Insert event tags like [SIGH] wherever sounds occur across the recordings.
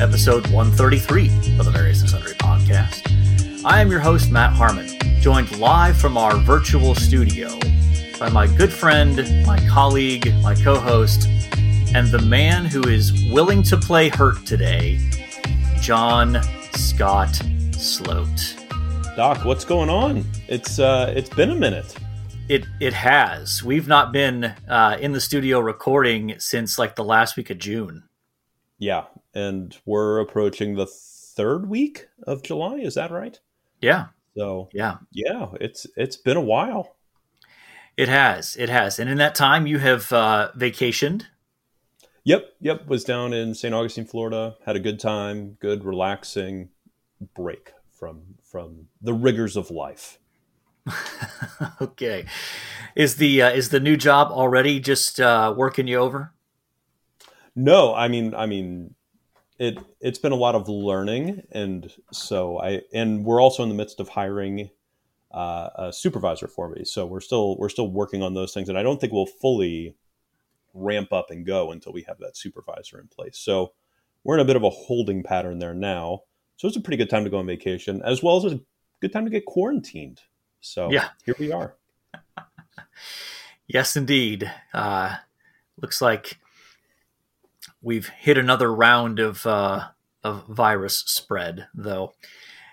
episode 133 of the Various and Sundry podcast. I am your host, Matt Harmon, joined live from our virtual studio by my good friend, my colleague, my co host, and the man who is willing to play hurt today, John Scott Sloat. Doc, what's going on? It's uh, it's been a minute. It it has. We've not been uh, in the studio recording since like the last week of June. Yeah, and we're approaching the third week of July. Is that right? Yeah. So Yeah. yeah, it's it's been a while. It has. It has. And in that time, you have uh, vacationed. Yep, yep. Was down in St. Augustine, Florida. Had a good time. Good, relaxing break from from the rigors of life. [LAUGHS] okay. Is the uh, is the new job already just uh, working you over? No, I mean, I mean, it it's been a lot of learning, and so I and we're also in the midst of hiring uh, a supervisor for me. So we're still we're still working on those things, and I don't think we'll fully ramp up and go until we have that supervisor in place. So we're in a bit of a holding pattern there now. So it's a pretty good time to go on vacation, as well as a good time to get quarantined. So Yeah. here we are. [LAUGHS] Yes, indeed. Uh, looks like we've hit another round of uh, of virus spread, though.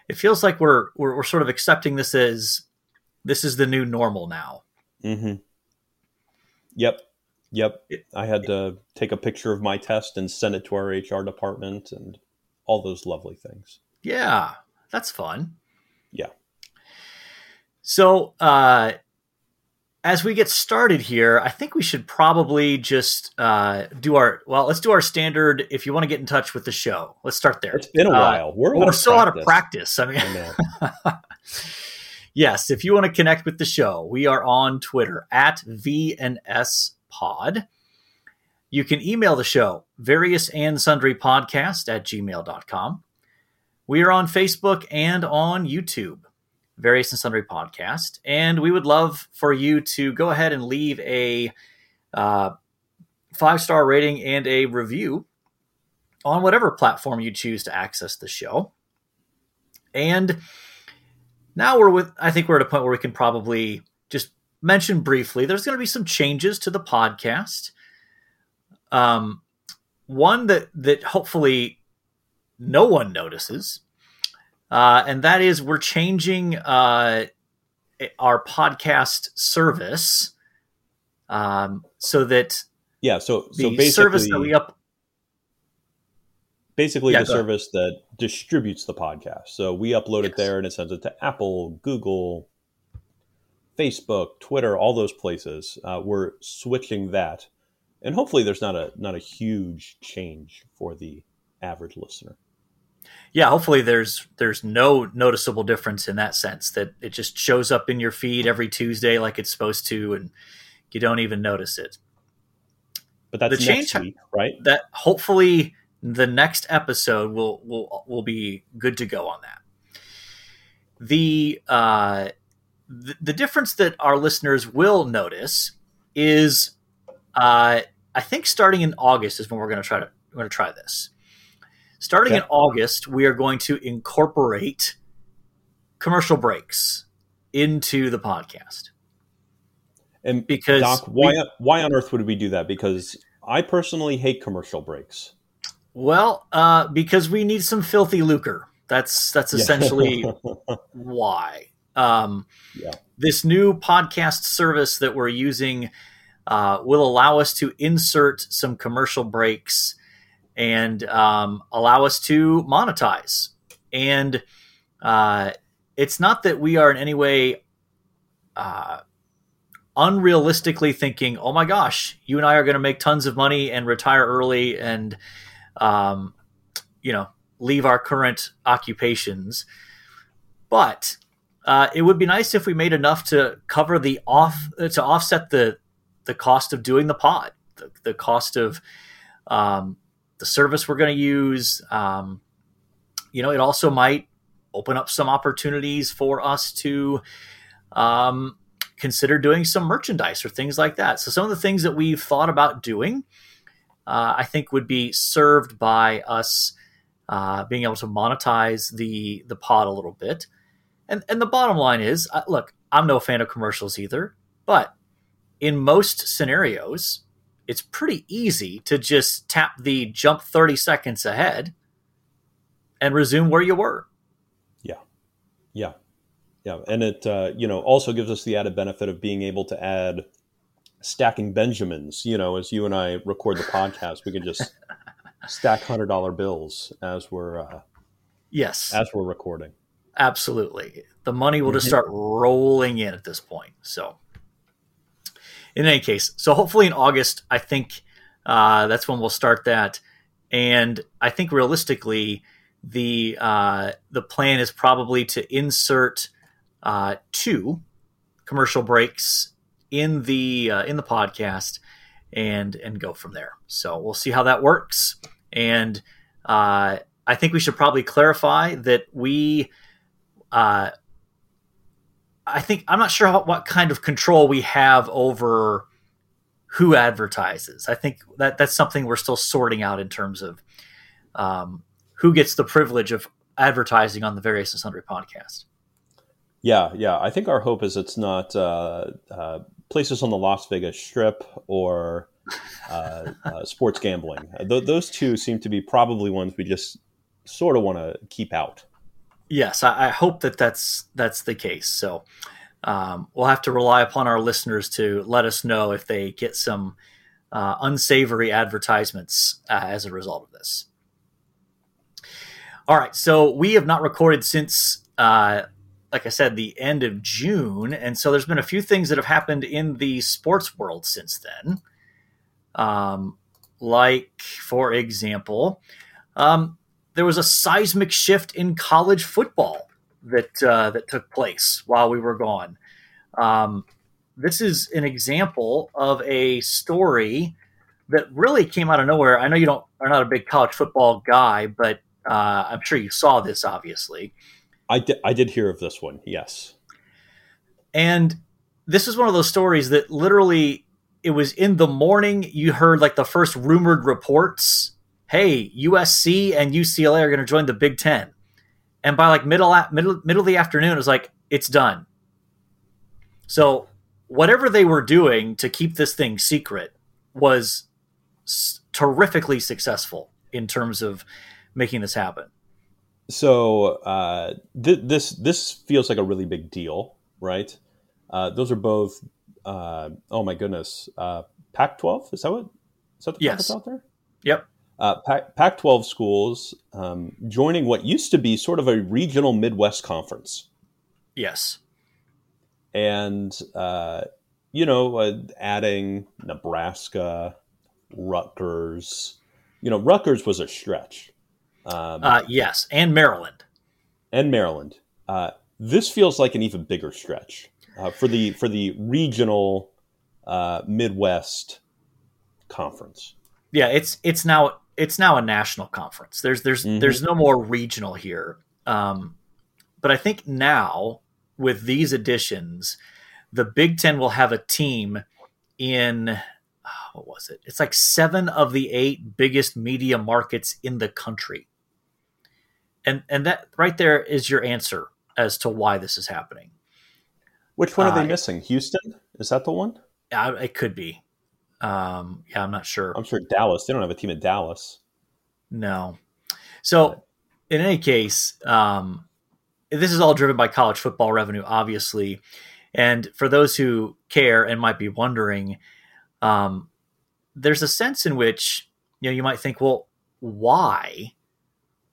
It feels like we're, we're we're sort of accepting this as this is the new normal now. Mm-hmm. Yep. Yep. It- I had to take a picture of my test and send it to our HR department and all those lovely things. Yeah, that's fun. Yeah. So, uh, as we get started here, I think we should probably just uh, do our well. Let's do our standard. If you want to get in touch with the show, let's start there. It's been a Uh, while. We're, We're of still out of practice. practice. I mean, I [LAUGHS] yes, if you want to connect with the show, we are on Twitter at VNS Pod. You can email the show, various and sundry podcast at gmail.com. We are on Facebook and on YouTube, various and sundry podcast. And we would love for you to go ahead and leave a uh, five star rating and a review on whatever platform you choose to access the show. And now we're with I think we're at a point where we can probably just mention briefly there's going to be some changes to the podcast. Um one that that hopefully no one notices. Uh, and that is we're changing uh, our podcast service um, so that Yeah. So, so basically, service that we up basically Yeah, the go ahead. service that distributes the podcast. So we upload it there and it sends it to Apple, Google, Facebook, Twitter, all those places. Uh, we're switching that, and hopefully there's not a not a huge change for the average listener. Yeah hopefully there's there's no noticeable difference in that sense that it just shows up in your feed every tuesday like it's supposed to and you don't even notice it. But that's The next change- week, right? that hopefully the next episode will will will be good to go on that. The uh the, the difference that our listeners will notice is uh i think starting in august is when we're going to try to we're going to try this starting in august we are going to incorporate commercial breaks into the podcast And because Doc, why we- why on earth would we do that? Because I personally hate commercial breaks. well uh because we need some filthy lucre that's that's essentially [LAUGHS] why. Um, Yeah. This new podcast service that we're using uh, will allow us to insert some commercial breaks and um, allow us to monetize. And uh, it's not that we are in any way uh, unrealistically thinking, oh my gosh, you and I are going to make tons of money and retire early and, um, you know, leave our current occupations. But uh, it would be nice if we made enough to cover the off to offset the the cost of doing the pod, the, the cost of um, the service we're going to use. Um, you know, it also might open up some opportunities for us to um, consider doing some merchandise or things like that. So some of the things that we've thought about doing, uh, I think, would be served by us uh, being able to monetize the the pod a little bit. And and the bottom line is, uh, look, I'm no fan of commercials either, but in most scenarios, it's pretty easy to just tap the jump 30 seconds ahead and resume where you were. Yeah. Yeah. Yeah. And it, uh, you know, also gives us the added benefit of being able to add stacking Benjamins. You know, as you and I record the podcast, we can just [LAUGHS] stack hundred dollar bills as we're uh, yes as we're recording. Absolutely, the money will just mm-hmm. start rolling in at this point. So, in any case, so hopefully in August, I think uh, that's when we'll start that, and I think realistically, the uh, the plan is probably to insert uh, two commercial breaks in the uh, in the podcast and and go from there. So we'll see how that works. And uh, I think we should probably clarify that we. I think I'm not sure what kind of control we have over who advertises. I think that that's something we're still sorting out in terms of um, who gets the privilege of advertising on the various and sundry podcast. Yeah, yeah. I think our hope is it's not uh, uh, places on the Las Vegas Strip or uh, uh, sports gambling. Th- those two seem to be probably ones we just sort of want to keep out. Yes, I, I, hope that that's that's the case. So um, we'll have to rely upon our listeners to let us know if they get some uh, unsavory advertisements uh, as a result of this. All right, so we have not recorded since uh, like I said, the end of June. And so there's been a few things that have happened in the sports world since then. Um, like, for example, um, there was a seismic shift in college football that uh, that took place while we were gone. Um, this is an example of a story that really came out of nowhere. I know you don't are not a big college football guy, but uh, I'm sure you saw this. Obviously, I did, I did hear of this one. Yes. And this is one of those stories that literally it was in the morning you heard like the first rumored reports hey usc and ucla are going to join the big ten and by like middle middle middle of the afternoon it was like it's done so whatever they were doing to keep this thing secret was s- terrifically successful in terms of making this happen so uh, th- this this feels like a really big deal, right? Uh, those are both. Uh, oh my goodness, uh, Pac-12 is that what? Is that the yes. out there? Yep. Uh, Pac- Pac-12 schools um, joining what used to be sort of a regional Midwest conference. Yes. And uh, you know, adding Nebraska, Rutgers. You know, Rutgers was a stretch um, uh, yes, and Maryland. And Maryland. Uh, this feels like an even bigger stretch uh, for the for the regional uh, Midwest conference. Yeah, it's it's now it's now a national conference. There's there's mm-hmm. there's no more regional here. Um, but I think now with these additions, the Big Ten will have a team in what was it? It's like seven of the eight biggest media markets in the country and and that right there is your answer as to why this is happening. Which one are they uh, missing? Houston is that the one? Uh, it could be. Um, yeah, I'm not sure. I'm sure Dallas. They don't have a team at Dallas. No. So, in any case, um, this is all driven by college football revenue, obviously. And for those who care and might be wondering, um, there's a sense in which you know you might think, well, why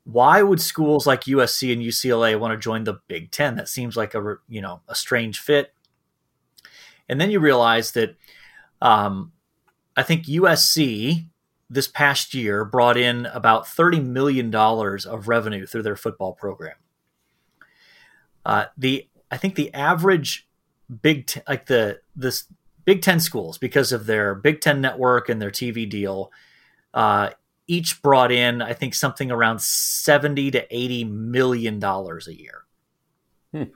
why would schools like USC and UCLA want to join the Big Ten? That seems like a you know a strange fit. And then you realize that um, I think USC this past year brought in about thirty million dollars of revenue through their football program. Uh, the I think the average Big Ten, like the this Big Ten schools because of their Big Ten network and their TV deal. Uh, each brought in, I think, something around 70 to 80 million dollars a year. Hmm.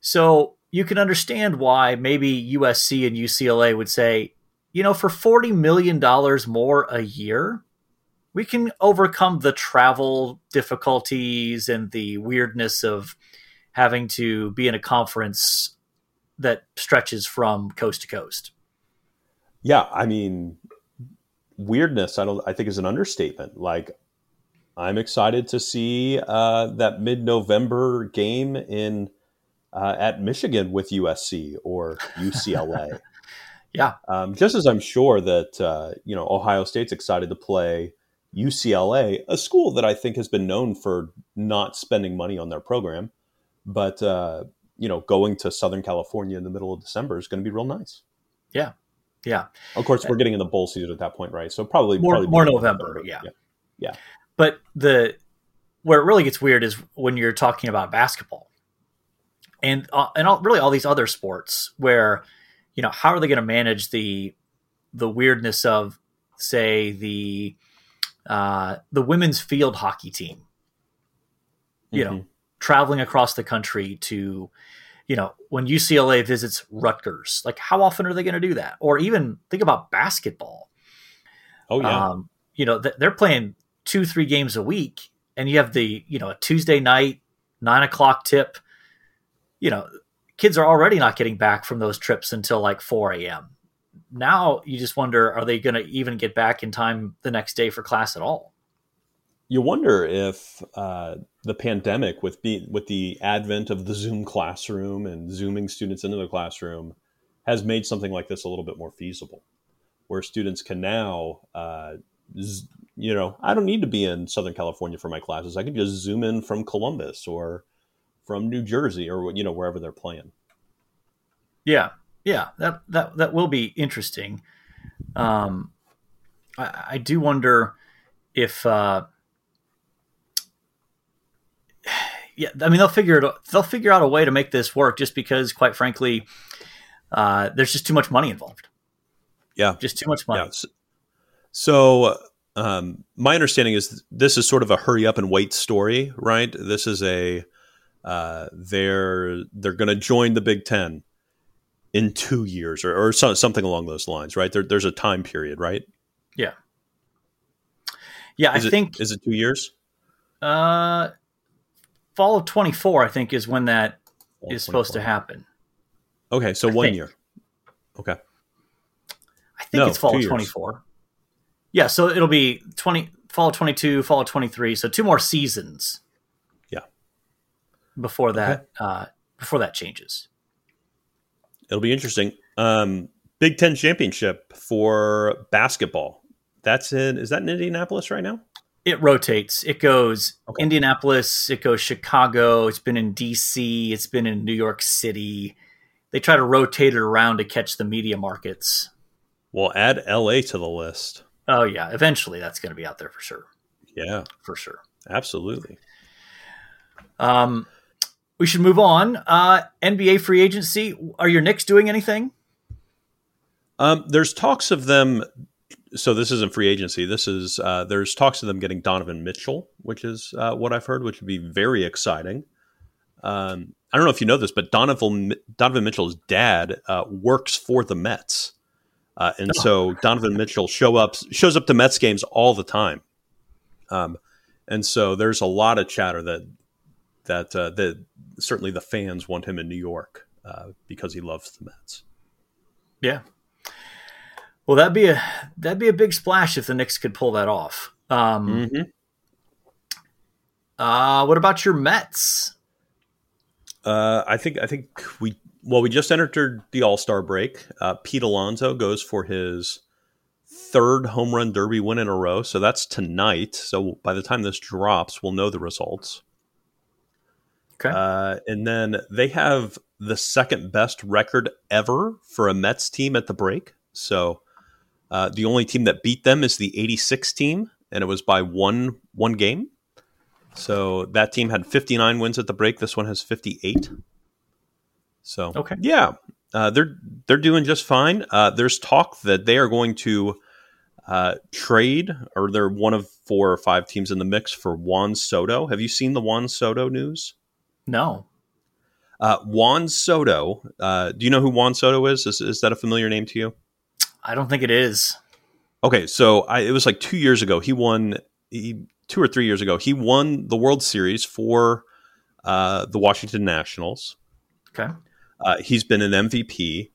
So you can understand why maybe USC and UCLA would say, you know, for $40 million more a year, we can overcome the travel difficulties and the weirdness of having to be in a conference that stretches from coast to coast. Yeah, I mean, weirdness. I don't. I think is an understatement. Like, I'm excited to see uh, that mid-November game in uh, at Michigan with USC or UCLA. [LAUGHS] yeah, um, just as I'm sure that uh, you know Ohio State's excited to play UCLA, a school that I think has been known for not spending money on their program, but uh, you know, going to Southern California in the middle of December is going to be real nice. Yeah, yeah. Of course, we're getting in the bowl season at that point, right? So probably more, probably more November. November. Yeah. yeah, yeah. But the where it really gets weird is when you're talking about basketball, and uh, and all, really all these other sports where you know how are they going to manage the the weirdness of say the uh, the women's field hockey team, you mm-hmm. know, traveling across the country to, you know, when UCLA visits Rutgers, like how often are they going to do that? Or even think about basketball. Oh yeah, um, you know, they're playing two three games a week, and you have the you know a Tuesday night nine o'clock tip. You know, kids are already not getting back from those trips until like four a.m now you just wonder are they going to even get back in time the next day for class at all? You wonder if uh, the pandemic, with be, with the advent of the Zoom classroom and zooming students into the classroom, has made something like this a little bit more feasible, where students can now, uh, z- you know, I don't need to be in Southern California for my classes. I can just zoom in from Columbus or from New Jersey or you know wherever they're playing. Yeah, yeah, that that that will be interesting. Um, I, I do wonder if. Uh, [SIGHS] yeah, I mean they'll figure it. They'll figure out a way to make this work, just because, quite frankly, uh, there's just too much money involved. Yeah, just too much money. Yeah. So, um, my understanding is this is sort of a hurry up and wait story, right? This is a uh, they're they're going to join the Big Ten in two years or, or so, something along those lines, right? There, there's a time period, right? Yeah. Yeah, is I it, think. Is it two years? Uh, fall of 24, I think, is when that fall is supposed to happen. Okay, so I one think. year. Okay. I think no, it's fall of 24. Yeah, so it'll be 20 fall of 22, fall of 23, so two more seasons. Before that okay. uh before that changes it'll be interesting. Um, Big Ten championship for basketball. That's in. Is that in Indianapolis right now? It rotates. It goes okay. Indianapolis. It goes Chicago. It's been in D.C. It's been in New York City. They try to rotate it around to catch the media markets. We'll add L.A. to the list. Oh yeah, eventually that's going to be out there for sure. Yeah, for sure. Absolutely. Um, we should move on. Uh, NBA free agency. Are your Knicks doing anything? Um, there's talks of them. So this isn't free agency. This is uh, there's talks of them getting Donovan Mitchell, which is uh, what I've heard, which would be very exciting. Um, I don't know if you know this, but Donovan Donovan Mitchell's dad uh, works for the Mets, uh, and oh. so Donovan Mitchell show up shows up to Mets games all the time. Um, and so there's a lot of chatter that that uh, that certainly the fans want him in New York uh, because he loves the Mets. Yeah. Well, that'd be a that'd be a big splash if the Knicks could pull that off. Um, mm-hmm. uh, what about your Mets? Uh, I think I think we well we just entered the All Star break. Uh, Pete Alonso goes for his third home run derby win in a row, so that's tonight. So by the time this drops, we'll know the results. Okay. Uh, and then they have the second best record ever for a Mets team at the break. So uh, the only team that beat them is the 86 team, and it was by one one game. So that team had 59 wins at the break. This one has 58. So okay, yeah, uh, they're they're doing just fine. Uh, there's talk that they are going to uh, trade, or they're one of four or five teams in the mix for Juan Soto. Have you seen the Juan Soto news? No. Uh, Juan Soto. Uh, do you know who Juan Soto is? is? Is that a familiar name to you? I don't think it is. Okay, so I, it was like two years ago. He won he, two or three years ago. He won the World Series for uh, the Washington Nationals. Okay. Uh, he's been an MVP.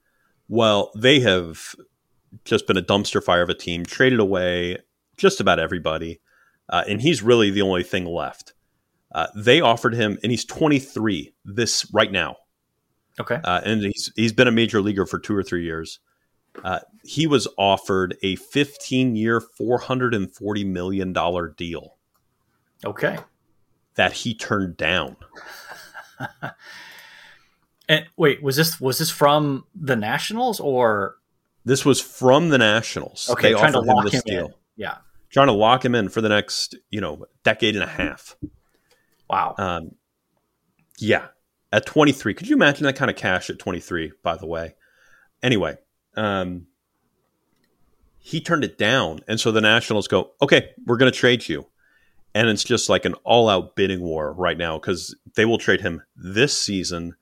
Well, they have just been a dumpster fire of a team, traded away just about everybody, uh, and he's really the only thing left. Uh, they offered him, and he's 23 this right now. Okay. Uh, and he's he's been a major leaguer for two or three years. Uh, he was offered a 15 year, 440 million dollar deal. Okay. That he turned down. [LAUGHS] and wait, was this was this from the Nationals or this was from the Nationals? Okay, they trying to lock him, him deal. in. Yeah, trying to lock him in for the next you know decade and a half. Wow. Um, yeah, at 23. Could you imagine that kind of cash at 23? By the way, anyway, um, he turned it down, and so the Nationals go, "Okay, we're going to trade you," and it's just like an all-out bidding war right now because they will trade him this season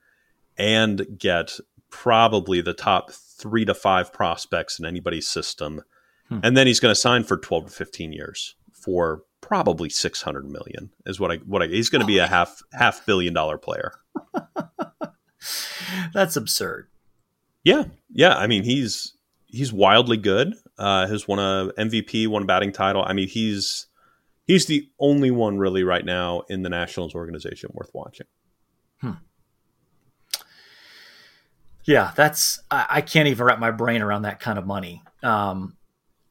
and get probably the top three to five prospects in anybody's system, hmm. and then he's going to sign for 12 to 15 years for probably 600 million is what I what I he's going to be a half half billion dollar player. [LAUGHS] That's absurd. Yeah, yeah. I mean, he's he's wildly good. Uh, has won a MVP, won a batting title. I mean, he's he's the only one really right now in the Nationals organization worth watching. Hmm. Yeah, that's I, I, can't even wrap my brain around that kind of money. Um,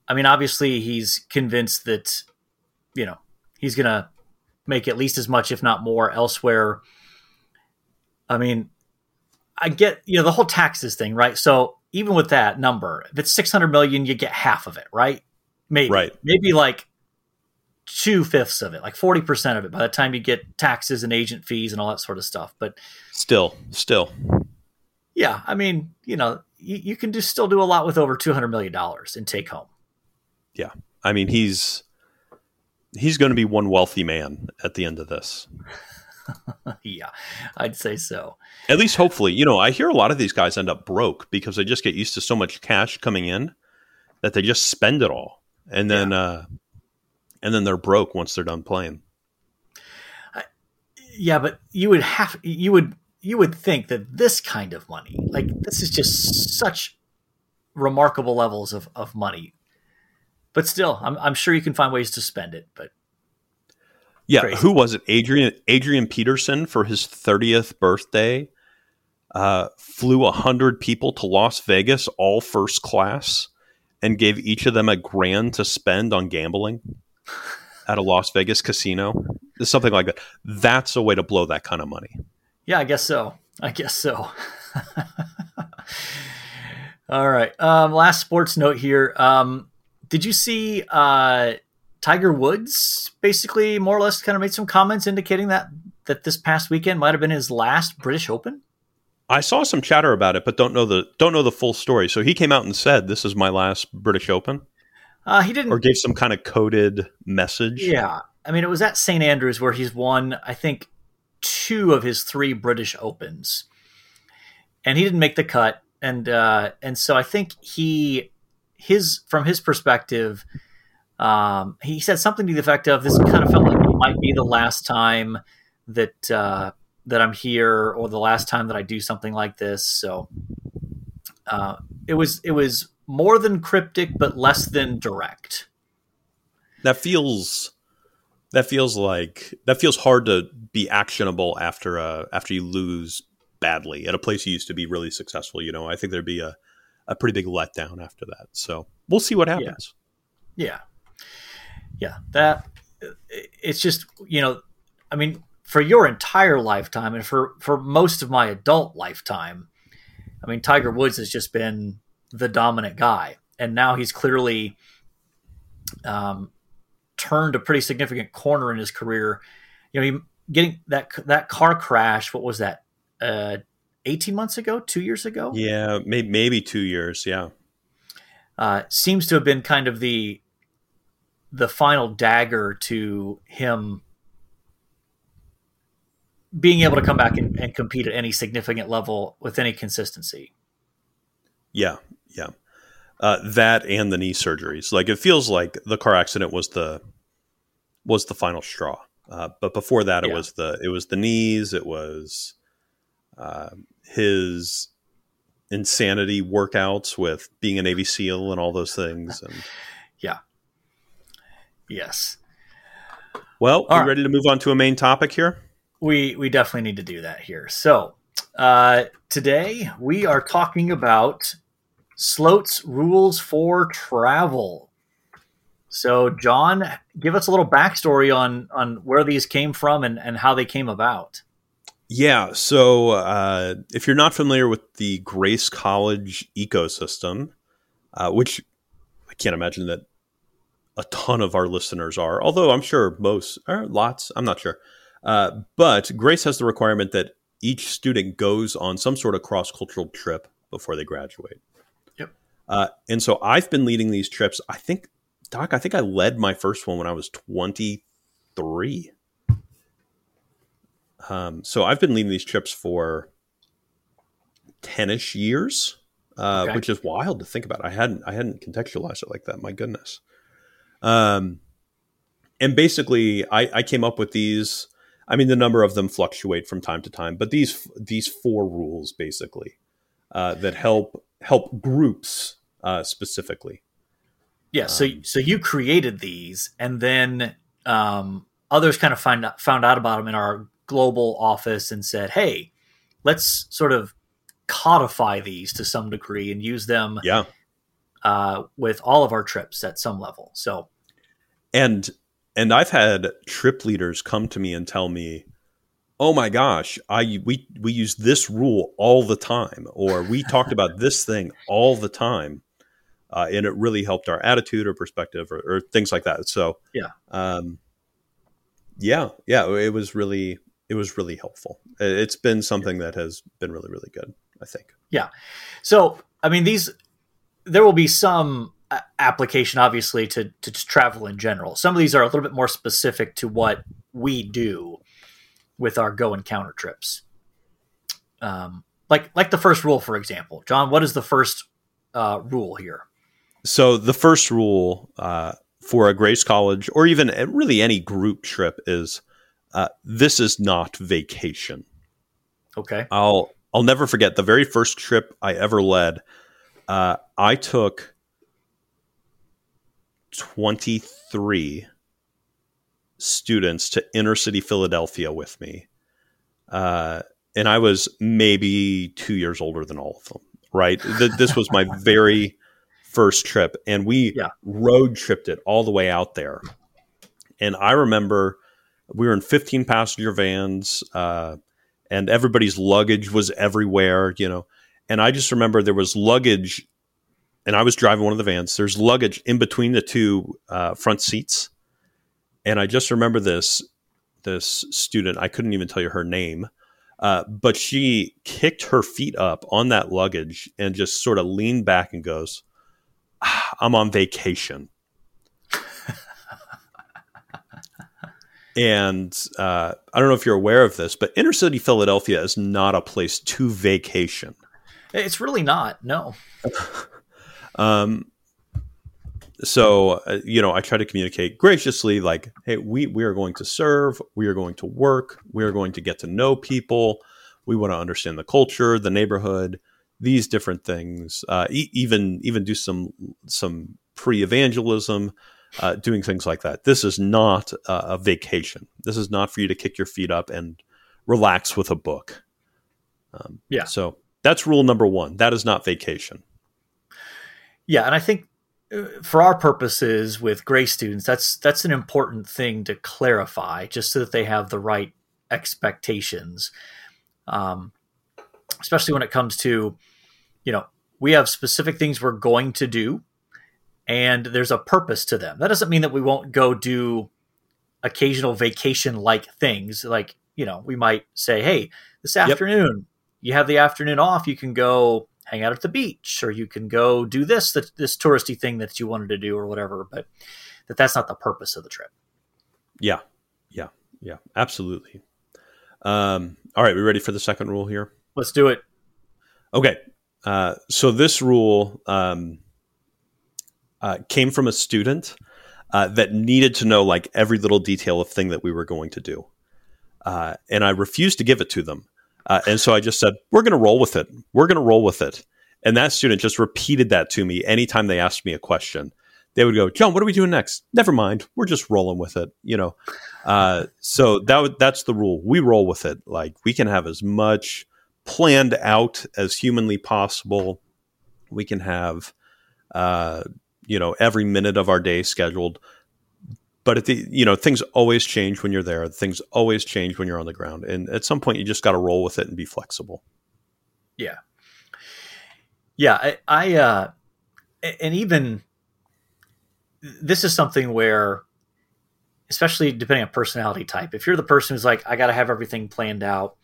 I mean, obviously, he's convinced that you know he's gonna make at least as much, if not more, elsewhere. I mean, I get you know the whole taxes thing, right? So even with that number, if it's six hundred million, you get half of it, right? Maybe, right? Maybe like two fifths of it, like forty percent of it, by the time you get taxes and agent fees and all that sort of stuff. But still, still, yeah. I mean, you know, you, you can do still do a lot with over two hundred million dollars in take home. Yeah, I mean, he's he's going to be one wealthy man at the end of this. [LAUGHS] yeah, I'd say so. At least hopefully. You know, I hear a lot of these guys end up broke because they just get used to so much cash coming in that they just spend it all. And then yeah. uh and then they're broke once they're done playing. yeah, but you would have you would you would think that this kind of money, like this is just such remarkable levels of, of money. But still, I'm, I'm sure you can find ways to spend it. But yeah, Crazy. who was it? Adrian Adrian Peterson for his 30th birthday uh, flew a hundred people to Las Vegas, all first class, and gave each of them a grand to spend on gambling at a Las Vegas casino. Something like that. That's a way to blow that kind of money. Yeah, I guess so. I guess so. [LAUGHS] all right. Um, last sports note here. Um, did you see? Uh, Tiger Woods basically more or less kind of made some comments indicating that that this past weekend might have been his last British Open. I saw some chatter about it, but don't know the don't know the full story. So he came out and said, "This is my last British Open." Uh, he didn't, or gave some kind of coded message. Yeah, I mean, it was at St Andrews where he's won, I think, two of his three British Opens, and he didn't make the cut. And uh, and so I think he his from his perspective um, he said something to the effect of, "This kind of felt like it might be the last time that uh, that I'm here, or the last time that I do something like this." So uh, it was it was more than cryptic, but less than direct. That feels that feels like that feels hard to be actionable after uh, after you lose badly at a place you used to be really successful. You know, I think there'd be a a pretty big letdown after that. So we'll see what happens. Yeah. yeah yeah, that it's just you know, I mean, for your entire lifetime and for for most of my adult lifetime, I mean, Tiger Woods has just been the dominant guy, and now he's clearly um, turned a pretty significant corner in his career. You know, he getting that that car crash. What was that? Uh, Eighteen months ago, two years ago. Yeah, maybe maybe two years. Yeah, uh, seems to have been kind of the the final dagger to him being able to come back and, and, compete at any significant level with any consistency. Yeah, yeah. Uh, that and the knee surgeries. Like it feels like the car accident was the was the final straw. Uh, but before that, it Yeah. was the it was the knees. It was uh, his insanity workouts with being a Navy SEAL and all those things. And [LAUGHS] yeah. Yes. well, All we right. ready to move on to a main topic here? We we definitely need to do that here. So uh, today we are talking about Sloat's rules for travel. So John, give us a little backstory on on where these came from and, and how they came about. Yeah. So, uh, if you're not familiar with the Grace College ecosystem, uh, which I can't imagine that a ton of our listeners are, although I'm sure most, or lots, I'm not sure. Uh, but Grace has the requirement that each student goes on some sort of cross cultural trip before they graduate. Yep. Uh, and so I've been leading these trips. I think, Doc, I think I led my first one when I was 23. Um, so I've been leading these trips for 10ish years, uh, Okay. which is wild to think about. I hadn't, I hadn't contextualized it like that. My goodness. Um, and basically I, I came up with these, I mean, the number of them fluctuate from time to time, but these, these four rules basically, uh, that help, help groups, uh, specifically. Yeah, so Um, so you created these, and then um, others kind of find found out about them in our global office and said, "Hey, let's sort of codify these to some degree and use them Yeah. uh, with all of our trips at some level." So and and I've had trip leaders come to me and tell me, "Oh my gosh, I we we use this rule all the time, or we [LAUGHS] talked about this thing all the time, uh, and it really helped our attitude or perspective or, or things like that." So Yeah. um, yeah, yeah, it was really it was really helpful. It- It's been something that has been really really good. I think. Yeah. So, I mean, these there will be some application, obviously, to to travel in general. Some of these are a little bit more specific to what we do with our go encounter trips. Um, like like the first rule, for example, John. What is the first uh, rule here? So the first rule uh, for a Grace College or even uh, really any group trip is uh, this is not vacation. Okay. I'll I'll never forget the very first trip I ever led. Uh, I took twenty three students to inner city Philadelphia with me, uh, and I was maybe two years older than all of them. Right, Th- this was my [LAUGHS] very first trip, and we Yeah. road tripped it all the way out there. And I remember we were in fifteen passenger vans. Uh, and everybody's luggage was everywhere, you know. And I just remember there was luggage, and I was driving one of the vans. There's luggage in between the two uh, front seats, and I just remember this this student. I couldn't even tell you her name, uh, but she kicked her feet up on that luggage and just sort of leaned back and goes, "Ah, "I'm on vacation." And uh, I don't know if you're aware of this, but inner city Philadelphia is not a place to vacation. It's really not. No. [LAUGHS] Um, so uh, you know, I try to communicate graciously, like, "Hey, we we are going to serve, we are going to work, we are going to get to know people, we want to understand the culture, the neighborhood, these different things. Uh, e- even even do some some pre evangelism." Uh, doing things like that. This is not uh, a vacation. This is not for you to kick your feet up and relax with a book. Um, Yeah. So that's rule number one. That is not vacation. Yeah, and I think uh, for our purposes with Grace students, that's that's an important thing to clarify, just so that they have the right expectations. Um, especially when it comes to, you know, we have specific things we're going to do, and there's a purpose to them. That doesn't mean that we won't go do occasional vacation like things. Like, you know, we might say, hey, this afternoon, you have the afternoon off, you can go hang out at the beach or you can go do this that this touristy thing that you wanted to do or whatever but that that's not the purpose of the trip Yeah, yeah, yeah, absolutely. Um, all right, we ready for the second rule here? let's do it Okay, uh, so this rule, um, uh, came from a student uh, that needed to know like every little detail of thing that we were going to do, uh, and I refused to give it to them. Uh, and so I just said, "We're going to roll with it. We're going to roll with it." And that student just repeated that to me anytime they asked me a question. They would go, "John, what are we doing next?" Never mind. We're just rolling with it. You know. Uh, so that that's the rule. We roll with it. Like we can have as much planned out as humanly possible. We can have, uh, you know, every minute of our day scheduled. But at the, you know, things always change when you're there. Things always change when you're on the ground, and at some point, you just got to roll with it and be flexible. Yeah, yeah. I, I uh, and even this is something where especially depending on personality type. If you're the person who's like, I got to have everything planned out,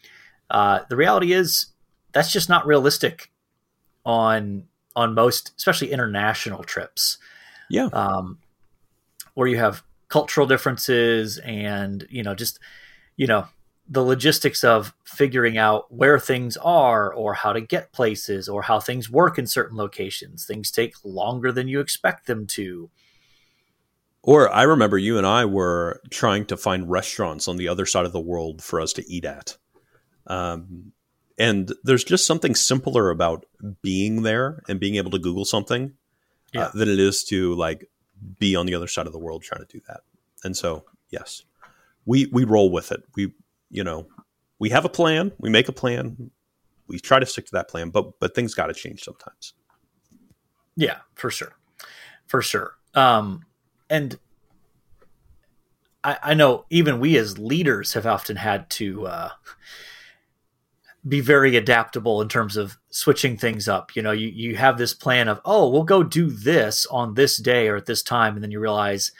uh, the reality is that's just not realistic on on most, especially international trips. Yeah, um, where you have cultural differences and you know just you know the logistics of figuring out where things are or how to get places or how things work in certain locations. Things take longer than you expect them to. Or I remember you and I were trying to find restaurants on the other side of the world for us to eat at. Um, and there's just something simpler about being there and being able to Google something uh, yeah. uh, than it is to like be on the other side of the world trying to do that. And so, yes, we we roll with it. We you know we have a plan. We make a plan. We try to stick to that plan, but but things got to change sometimes. Yeah, for sure, for sure. Um, and I, I know even we as leaders have often had to uh, be very adaptable in terms of switching things up. You know, you, you have this plan of, oh, we'll go do this on this day or at this time. And then you realize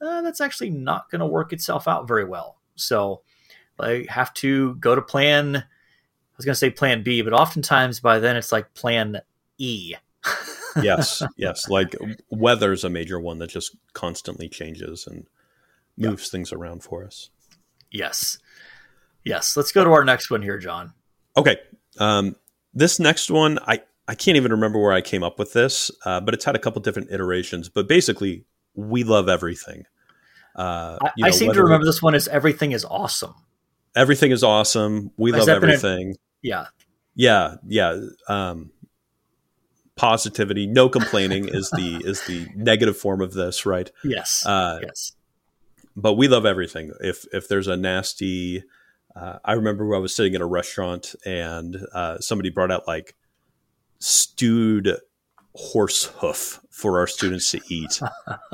uh, that's actually not going to work itself out very well. So I have to go to plan. I was going to say plan B, but oftentimes by then it's like plan E. [LAUGHS] yes, yes. Like weather's a major one that just constantly changes and moves yep. things around for us. Yes. Yes. Let's go to our next one here, John. Okay. Um, this next one, I, I can't even remember where I came up with this, uh, but it's had a couple different iterations. But basically, we love everything. Uh, I, know, I, seem to remember this one as everything is awesome. Everything is awesome. We Has love everything. A, yeah. Yeah. Yeah. Um, positivity, no complaining [LAUGHS] is the is the negative form of this, right? Yes. Uh, yes. But we love everything. If if there's a nasty, uh, I remember I was sitting in a restaurant and uh, somebody brought out like stewed horse hoof for our students to eat. [LAUGHS]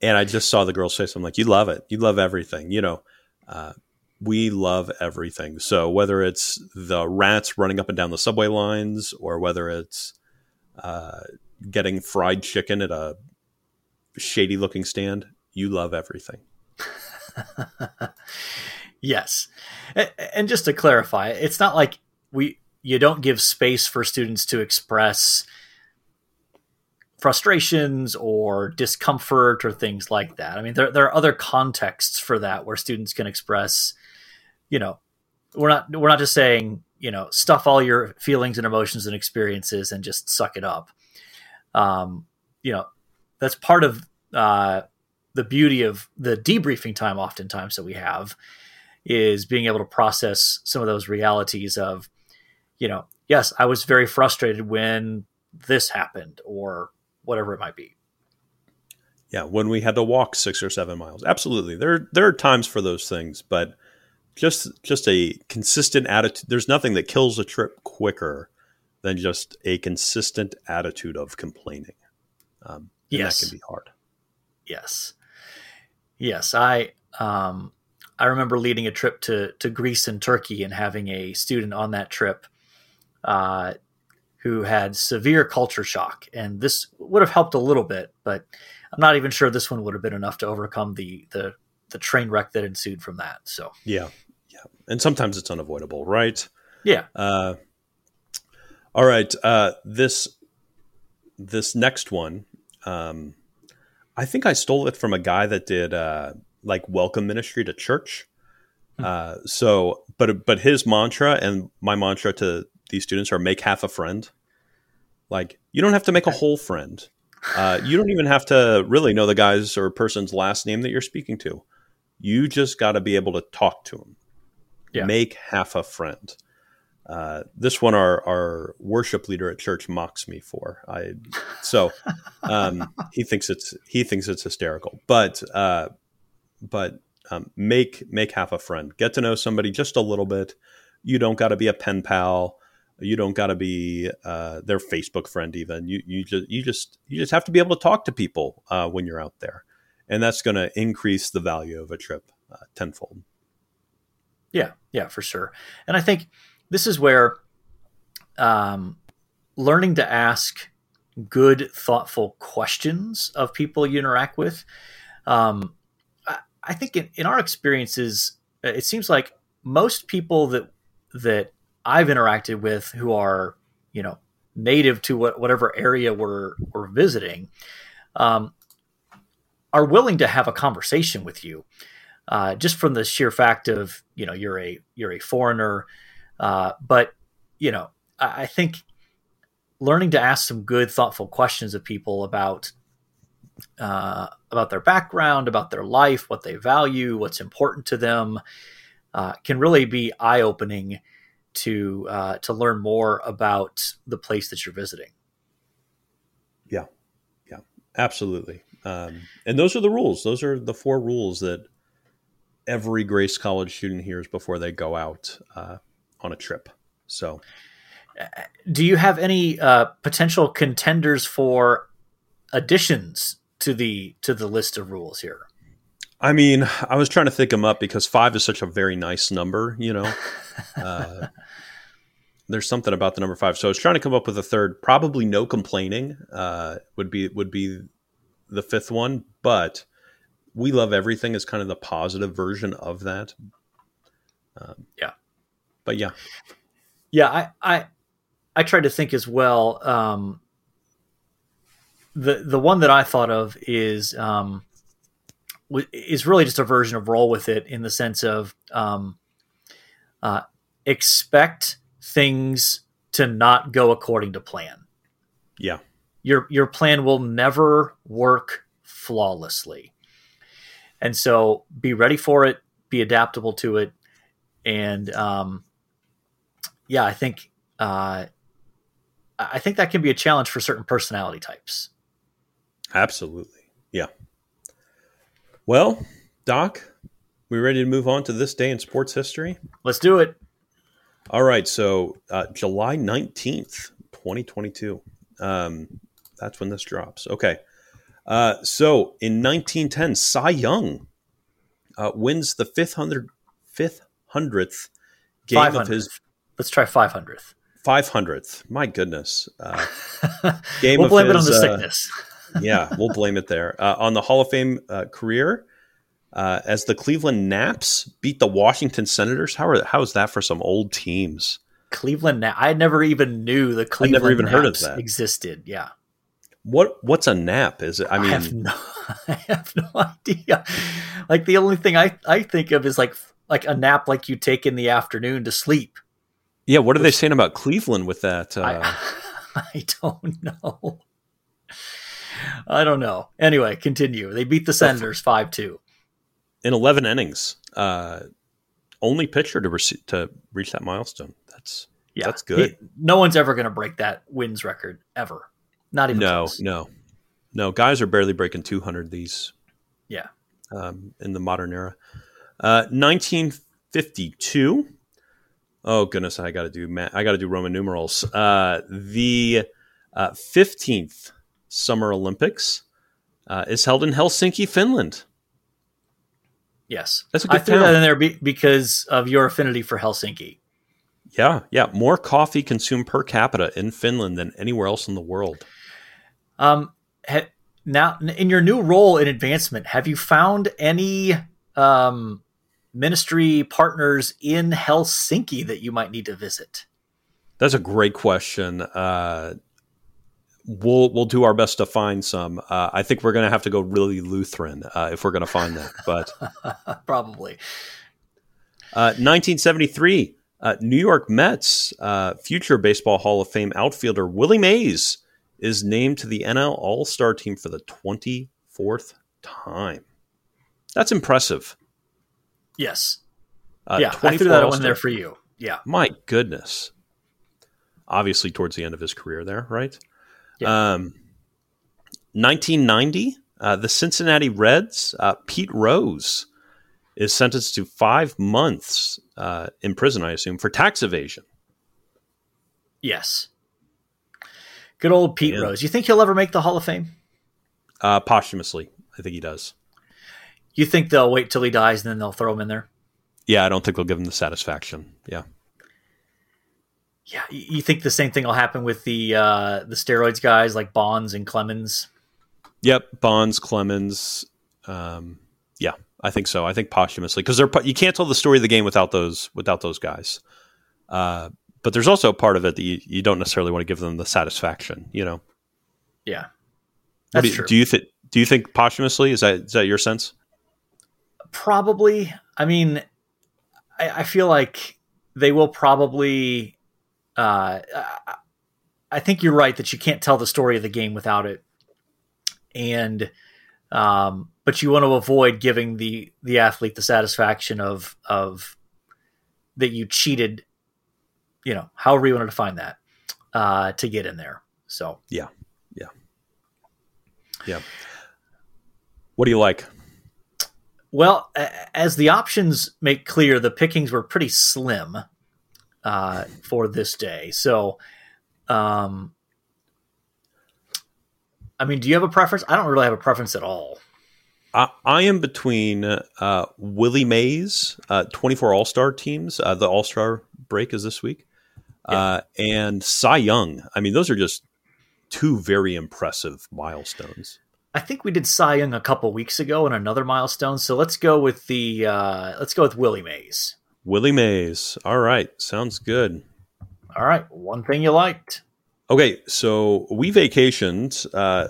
and I just saw the girl's face. I'm like, you love it. You love everything. You know, uh, we love everything. So whether it's the rats running up and down the subway lines or whether it's uh, getting fried chicken at a shady looking stand. You love everything. [LAUGHS] yes. And just to clarify, it's not like we you don't give space for students to express frustrations or discomfort or things like that. I mean, there, there are other contexts for that where students can express, you know, we're not we're not just saying you know stuff all your feelings and emotions and experiences and just suck it up um, you know that's part of uh, the beauty of the debriefing time oftentimes that we have is being able to process some of those realities of you know yes i was very frustrated when this happened or whatever it might be yeah when we had to walk six or seven miles absolutely there there are times for those things but just just a consistent attitude. There's nothing that kills a trip quicker than just a consistent attitude of complaining. Um, yes, that can be hard. Yes, yes. I um, I remember leading a trip to to Greece and Turkey and having a student on that trip uh, who had severe culture shock, and this would have helped a little bit, but I'm not even sure this one would have been enough to overcome the the the train wreck that ensued from that. So yeah, yeah, and sometimes it's unavoidable, right? Yeah. Uh, all right. Uh, this this next one, um, I think I stole it from a guy that did uh, like welcome ministry to church. Hmm. Uh, so, but but his mantra and my mantra to these students are make half a friend. Like you don't have to make a whole friend, Uh, you don't even have to really know the guy's or person's last name that you're speaking to. You just got to be able to talk to him. Yeah. Make half a friend. Uh, this one, our our worship leader at church mocks me for. I so um, he thinks it's he thinks it's hysterical, but uh, but um, make make half a friend. Get to know somebody just a little bit. You don't got to be a pen pal. You don't got to be uh, their Facebook friend. Even you you just you just you just have to be able to talk to people uh, when you're out there, and that's going to increase the value of a trip uh, tenfold. Yeah, yeah, for sure. And I think this is where um, learning to ask good, thoughtful questions of people you interact with. Um, I, think in, in our experiences, it seems like most people that that I've interacted with who are, you know, native to what, whatever area we're we're visiting, um, are willing to have a conversation with you, uh, just from the sheer fact of you know you're a you're a foreigner. Uh, but you know, I, I, think learning to ask some good, thoughtful questions of people about uh, about their background, about their life, what they value, what's important to them, uh, can really be eye opening to uh, to learn more about the place that you're visiting. Yeah, yeah, absolutely. Um, and those are the rules. Those are the four rules that every Grace College student hears before they go out uh, on a trip. So, do you have any uh, potential contenders for additions to the to the list of rules here? I mean, I was trying to think them up because five is such a very nice number, you know. [LAUGHS] uh, there's something about the number five, so I was trying to come up with a third. Probably no complaining uh, would be would be the fifth one, but we love everything is kind of the positive version of that. Um, yeah, but yeah, yeah, I I I tried to think as well. Um, the the one that I thought of is um, is really just a version of roll with it in the sense of um, uh, expect things to not go according to plan. Yeah, your your plan will never work flawlessly, and so be ready for it. Be adaptable to it, and um, yeah, I think uh, I think that can be a challenge for certain personality types. Absolutely, yeah. Well, Doc, we ready to move on to this day in sports history? Let's do it. All right, so uh, July nineteenth, twenty twenty two. Um, that's when this drops. Okay. Uh, so in 1910, Cy Young uh, wins the fifth hundred fifth hundredth game of his Let's try 500th. 500th. My goodness. Uh, [LAUGHS] game we'll blame his, it on the uh, sickness. Yeah, we'll blame it there. Uh, on the Hall of Fame uh, career, uh, as the Cleveland Naps beat the Washington Senators. How are, how is that for some old teams? Cleveland Nap. I never even knew the Cleveland. I never even Naps heard of that existed. Yeah. What what's a nap? Is it? I mean, I have no, [LAUGHS] I have no idea. Like the only thing I I think of is like like a nap like you take in the afternoon to sleep. Yeah, what are Which, they saying about Cleveland with that? Uh... I, [LAUGHS] I don't know. I don't know. Anyway, continue. They beat the Senators five two in eleven innings. Uh, only pitcher to rec- to reach that milestone. That's yeah, that's good. He, no one's ever going to break that wins record ever. Not even no, close. no, no. Guys are barely breaking two hundred these. Yeah, um, in the modern era. Uh, 1952 oh goodness, I got to do I got to do Roman numerals. Uh, the uh, fifteenth Summer Olympics uh, is held in Helsinki, Finland. Yes, that's a good I threw that in there be- because of your affinity for Helsinki. Yeah, yeah, more coffee consumed per capita in Finland than anywhere else in the world. Um, ha- now in your new role in advancement, have you found any um ministry partners in Helsinki that you might need to visit? That's a great question. Uh, we'll we'll do our best to find some. Uh, I think we're going to have to go really Lutheran uh, if we're going to find that, but [LAUGHS] probably. 1973, uh, uh, New York Mets uh, future Baseball Hall of Fame outfielder Willie Mays is named to the NL All Star team for the 24th time. That's impressive. Yes. Uh, yeah, I threw that one there for you. Yeah. My goodness. Obviously, towards the end of his career there, right? Yeah. Um, 1990, uh, the Cincinnati Reds, uh, Pete Rose is sentenced to five months uh, in prison, I assume, for tax evasion. Yes. Good old Pete and, Rose. You think he'll ever make the Hall of Fame? Uh, posthumously, I think he does. You think they'll wait till he dies and then they'll throw him in there? Yeah, I don't think they'll give him the satisfaction. Yeah. Yeah, you think the same thing will happen with the uh, the steroids guys like Bonds and Clemens? Yep, Bonds, Clemens. Um, yeah, I think so. I think posthumously because they're you can't tell the story of the game without those without those guys. Uh, but there's also a part of it that you, you don't necessarily want to give them the satisfaction. You know. Yeah. That's do you, true. Do you think do you think posthumously is that is that your sense? Probably. I mean, I, I feel like they will probably. Uh, I think you're right that you can't tell the story of the game without it, and um, but you want to avoid giving the the athlete the satisfaction of of that you cheated you know however you want to define that uh, to get in there. So. Yeah. Yeah. Yeah. What do you like? Well as the options make clear the pickings were pretty slim uh, for this day so um, I mean, do you have a preference? I don't really have a preference at all. I, I am between uh, Willie Mays, uh, 24 All Star teams. Uh, the All Star break is this week. Yeah. Uh, and Cy Young. I mean, those are just two very impressive milestones. I think we did Cy Young a couple weeks ago and another milestone. So let's go with the uh, let's go with Willie Mays. Willie Mays. All right, sounds good. All right, one thing you liked. Okay, so we vacationed uh,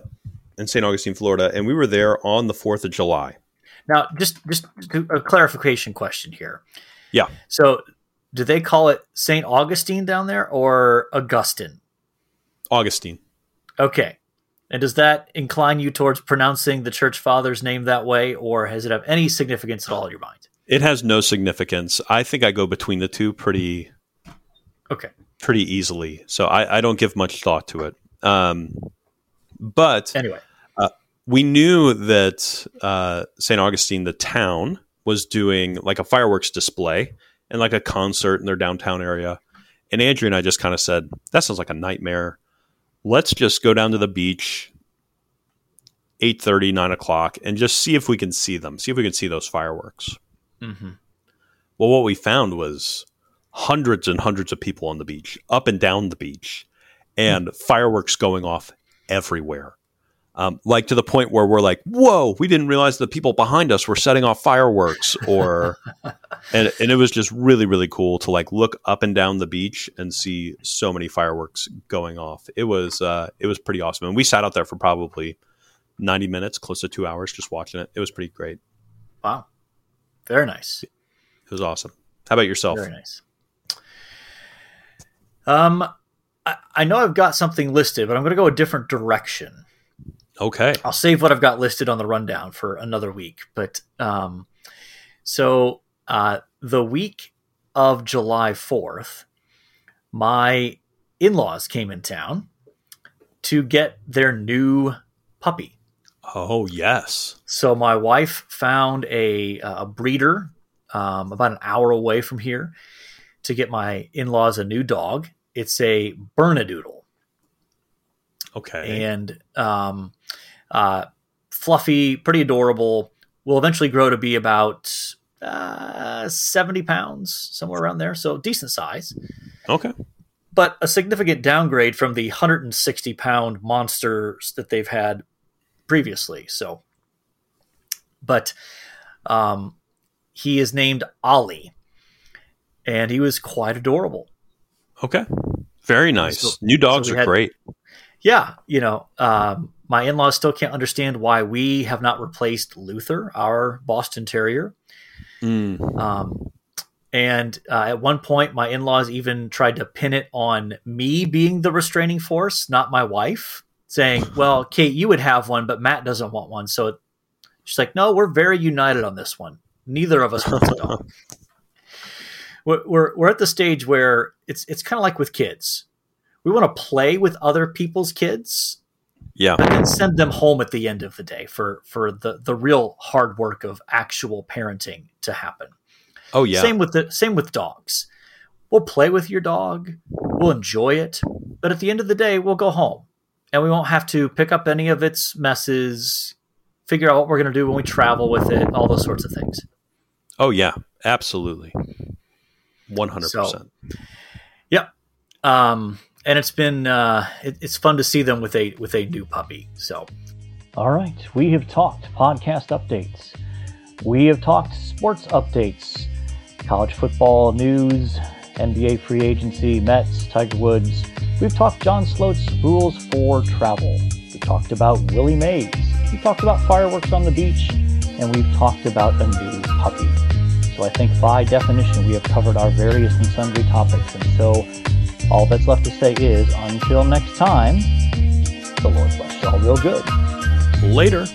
in St. Augustine, Florida, and we were there on the Fourth of July. Now, just just a clarification question here. Yeah. So, do they call it St. Augustine down there or Augustine? Augustine. Okay. And does that incline you towards pronouncing the church father's name that way, or has it have any significance at all in your mind? It has no significance. I think I go between the two pretty. Okay. Pretty easily, so I, I don't give much thought to it. Um, but anyway, uh, we knew that uh, St. Augustine, the town, was doing like a fireworks display and like a concert in their downtown area. And Andrew and I just kind of said, that sounds like a nightmare. Let's just go down to the beach, 8.30, 9 o'clock, and just see if we can see them, see if we can see those fireworks. Mm-hmm. Well, what we found was hundreds and hundreds of people on the beach, up and down the beach, and mm-hmm. fireworks going off everywhere. Um, like to the point where we're like, whoa, we didn't realize the people behind us were setting off fireworks or, [LAUGHS] and, and it was just really, really cool to like look up and down the beach and see so many fireworks going off. It was, uh, it was pretty awesome. And we sat out there for probably 90 minutes, close to two hours, just watching it. It was pretty great. Wow. Very nice. It was awesome. How about yourself? Very nice. Um, I, I know I've got something listed, but I'm going to go a different direction. Okay. I'll save what I've got listed on the rundown for another week. But um, so uh, the week of July 4th, my in laws came in town to get their new puppy. Oh, yes. So my wife found a, a breeder um, about an hour away from here to get my in laws a new dog. It's a Bernedoodle. Okay. And um, uh, fluffy, pretty adorable. Will eventually grow to be about uh, 70 pounds, somewhere around there. So decent size. Okay. But a significant downgrade from the 160 pound monsters that they've had previously. So, but um, he is named Ollie, and he was quite adorable. Okay. Very nice. So, New dogs so are had, great. Yeah. You know, um, my in laws still can't understand why we have not replaced Luther, our Boston Terrier. Mm. Um, and uh, at one point, my in laws even tried to pin it on me being the restraining force, not my wife. Saying, "Well, Kate, you would have one, but Matt doesn't want one." So she's like, "No, we're very united on this one. Neither of us wants a dog." [LAUGHS] we're, we're we're at the stage where it's it's kind of like with kids. We want to play with other people's kids, Yeah. but then send them home at the end of the day for for the the real hard work of actual parenting to happen. Oh yeah. Same with the same with dogs. We'll play with your dog, we'll enjoy it, but at the end of the day, we'll go home, and we won't have to pick up any of its messes, figure out what we're going to do when we travel with it, all those sorts of things. Oh yeah. Absolutely. One hundred percent. Yep. Um, and it's been uh, it, it's fun to see them with a with a new puppy. So All right, we have talked podcast updates. We have talked sports updates, college football news, NBA free agency, Mets, Tiger Woods. We've talked John Sloat's rules for travel. We talked about Willie Mays. We talked about fireworks on the beach, and we've talked about a new puppy. So I think by definition we have covered our various and sundry topics. And so all that's left to say is until next time, the Lord bless y'all real good. Later.